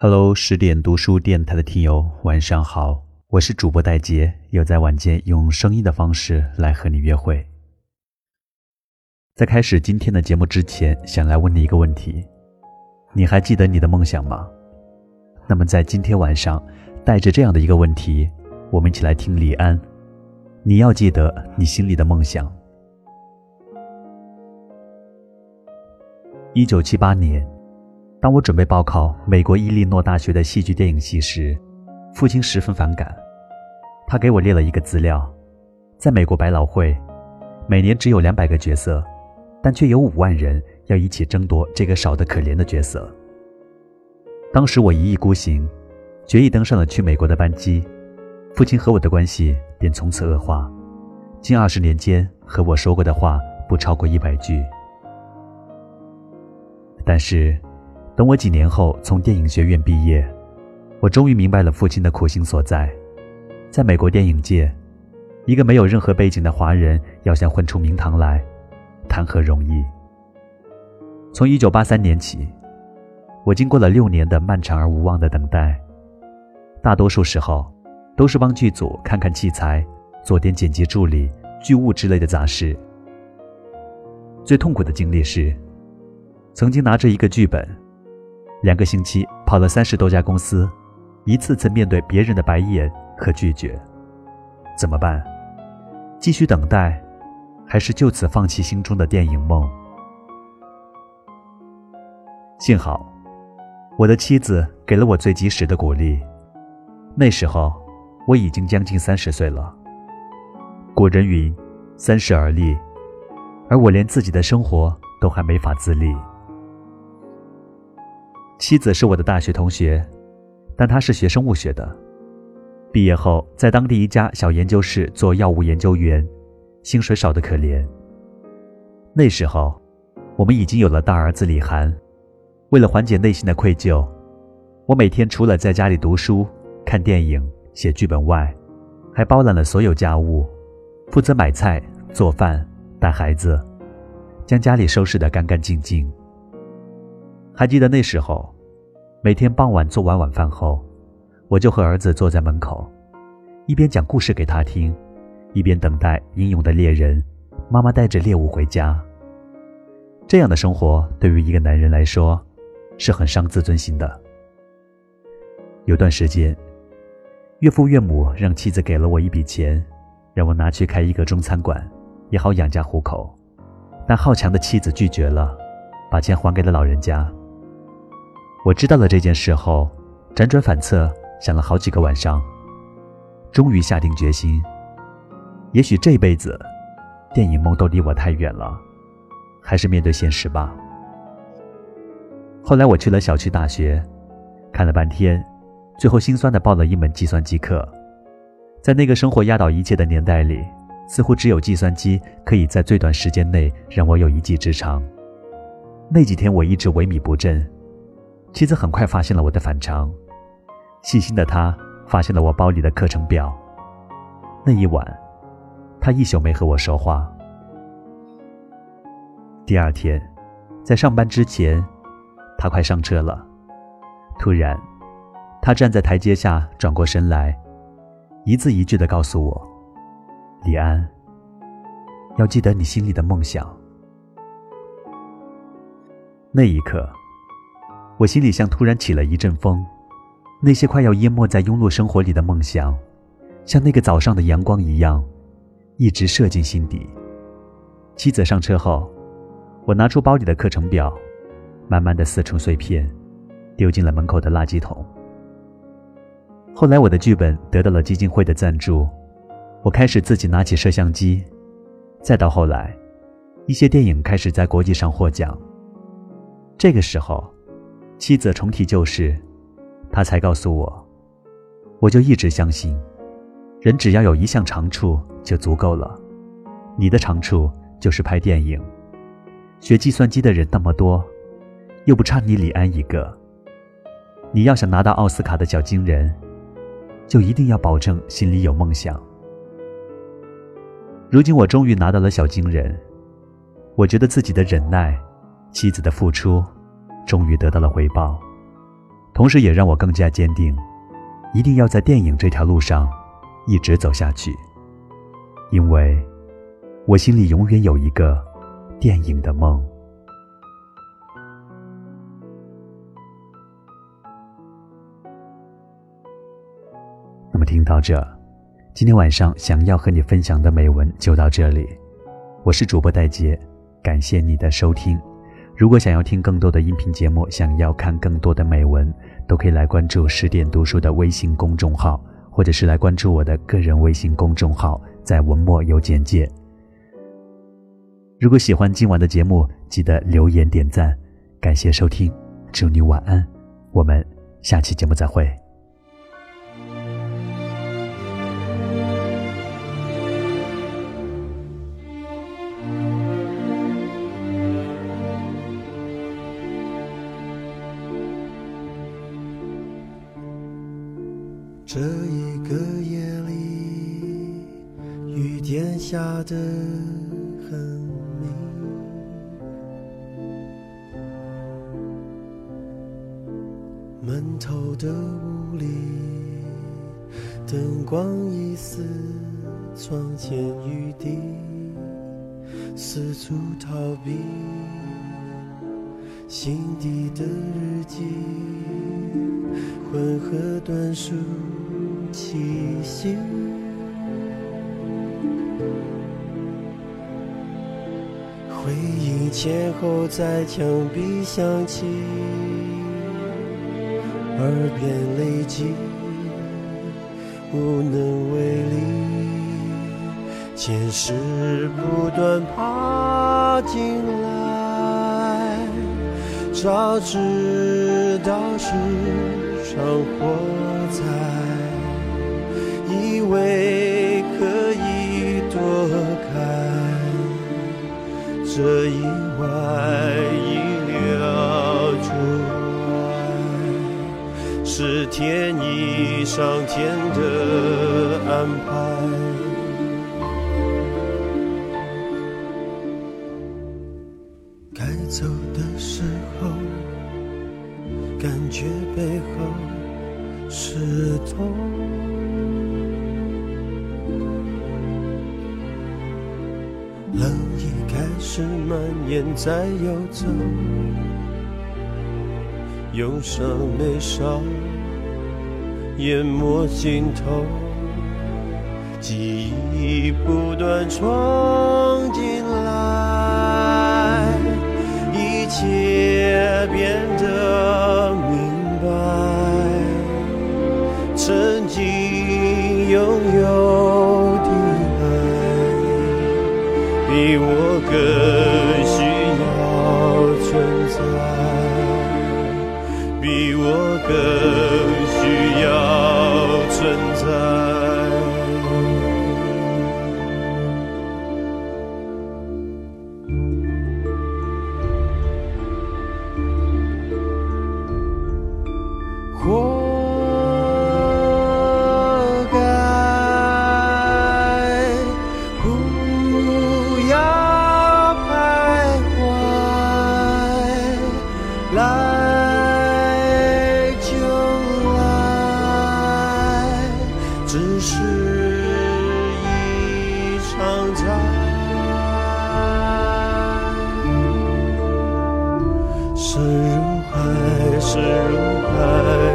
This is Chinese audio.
Hello，十点读书电台的听友，晚上好，我是主播戴杰，又在晚间用声音的方式来和你约会。在开始今天的节目之前，想来问你一个问题：你还记得你的梦想吗？那么在今天晚上，带着这样的一个问题，我们一起来听李安。你要记得你心里的梦想。一九七八年。当我准备报考美国伊利诺大学的戏剧电影系时，父亲十分反感。他给我列了一个资料：在美国百老汇，每年只有两百个角色，但却有五万人要一起争夺这个少得可怜的角色。当时我一意孤行，决意登上了去美国的班机。父亲和我的关系便从此恶化。近二十年间，和我说过的话不超过一百句。但是。等我几年后从电影学院毕业，我终于明白了父亲的苦心所在。在美国电影界，一个没有任何背景的华人要想混出名堂来，谈何容易？从1983年起，我经过了六年的漫长而无望的等待，大多数时候都是帮剧组看看器材，做点剪辑助理、剧务之类的杂事。最痛苦的经历是，曾经拿着一个剧本。两个星期跑了三十多家公司，一次次面对别人的白眼和拒绝，怎么办？继续等待，还是就此放弃心中的电影梦？幸好，我的妻子给了我最及时的鼓励。那时候我已经将近三十岁了。古人云：“三十而立”，而我连自己的生活都还没法自立。妻子是我的大学同学，但她是学生物学的。毕业后，在当地一家小研究室做药物研究员，薪水少得可怜。那时候，我们已经有了大儿子李涵。为了缓解内心的愧疚，我每天除了在家里读书、看电影、写剧本外，还包揽了所有家务，负责买菜、做饭、带孩子，将家里收拾得干干净净。还记得那时候，每天傍晚做完晚饭后，我就和儿子坐在门口，一边讲故事给他听，一边等待英勇的猎人妈妈带着猎物回家。这样的生活对于一个男人来说，是很伤自尊心的。有段时间，岳父岳母让妻子给了我一笔钱，让我拿去开一个中餐馆，也好养家糊口。但好强的妻子拒绝了，把钱还给了老人家。我知道了这件事后，辗转反侧想了好几个晚上，终于下定决心。也许这辈子，电影梦都离我太远了，还是面对现实吧。后来我去了小区大学，看了半天，最后心酸的报了一门计算机课。在那个生活压倒一切的年代里，似乎只有计算机可以在最短时间内让我有一技之长。那几天我一直萎靡不振。妻子很快发现了我的反常，细心的她发现了我包里的课程表。那一晚，她一宿没和我说话。第二天，在上班之前，她快上车了。突然，她站在台阶下，转过身来，一字一句的告诉我：“李安，要记得你心里的梦想。”那一刻。我心里像突然起了一阵风，那些快要淹没在庸碌生活里的梦想，像那个早上的阳光一样，一直射进心底。妻子上车后，我拿出包里的课程表，慢慢的撕成碎片，丢进了门口的垃圾桶。后来我的剧本得到了基金会的赞助，我开始自己拿起摄像机，再到后来，一些电影开始在国际上获奖。这个时候。妻子重提旧事，他才告诉我，我就一直相信，人只要有一项长处就足够了。你的长处就是拍电影，学计算机的人那么多，又不差你李安一个。你要想拿到奥斯卡的小金人，就一定要保证心里有梦想。如今我终于拿到了小金人，我觉得自己的忍耐，妻子的付出。终于得到了回报，同时也让我更加坚定，一定要在电影这条路上一直走下去，因为我心里永远有一个电影的梦。那么听到这，今天晚上想要和你分享的美文就到这里。我是主播戴杰，感谢你的收听。如果想要听更多的音频节目，想要看更多的美文，都可以来关注十点读书的微信公众号，或者是来关注我的个人微信公众号，在文末有简介。如果喜欢今晚的节目，记得留言点赞，感谢收听，祝你晚安，我们下期节目再会。这一个夜里，雨点下得很明，闷透的屋里，灯光已似窗前雨滴，四处逃避心底的日记，混合短数。气息，回忆前后在墙壁响起，耳边累积，无能为力。前世不断爬进来，早知道是场火灾。以为可以躲开这意外意料之外，是天意上天的安排。该走的时候，感觉背后是痛。冷意开始蔓延在游走，忧伤眉梢淹没心头，记忆不断冲进来，切变得明白，曾经拥有的爱。比我更需要存在，比我更需要存在。serve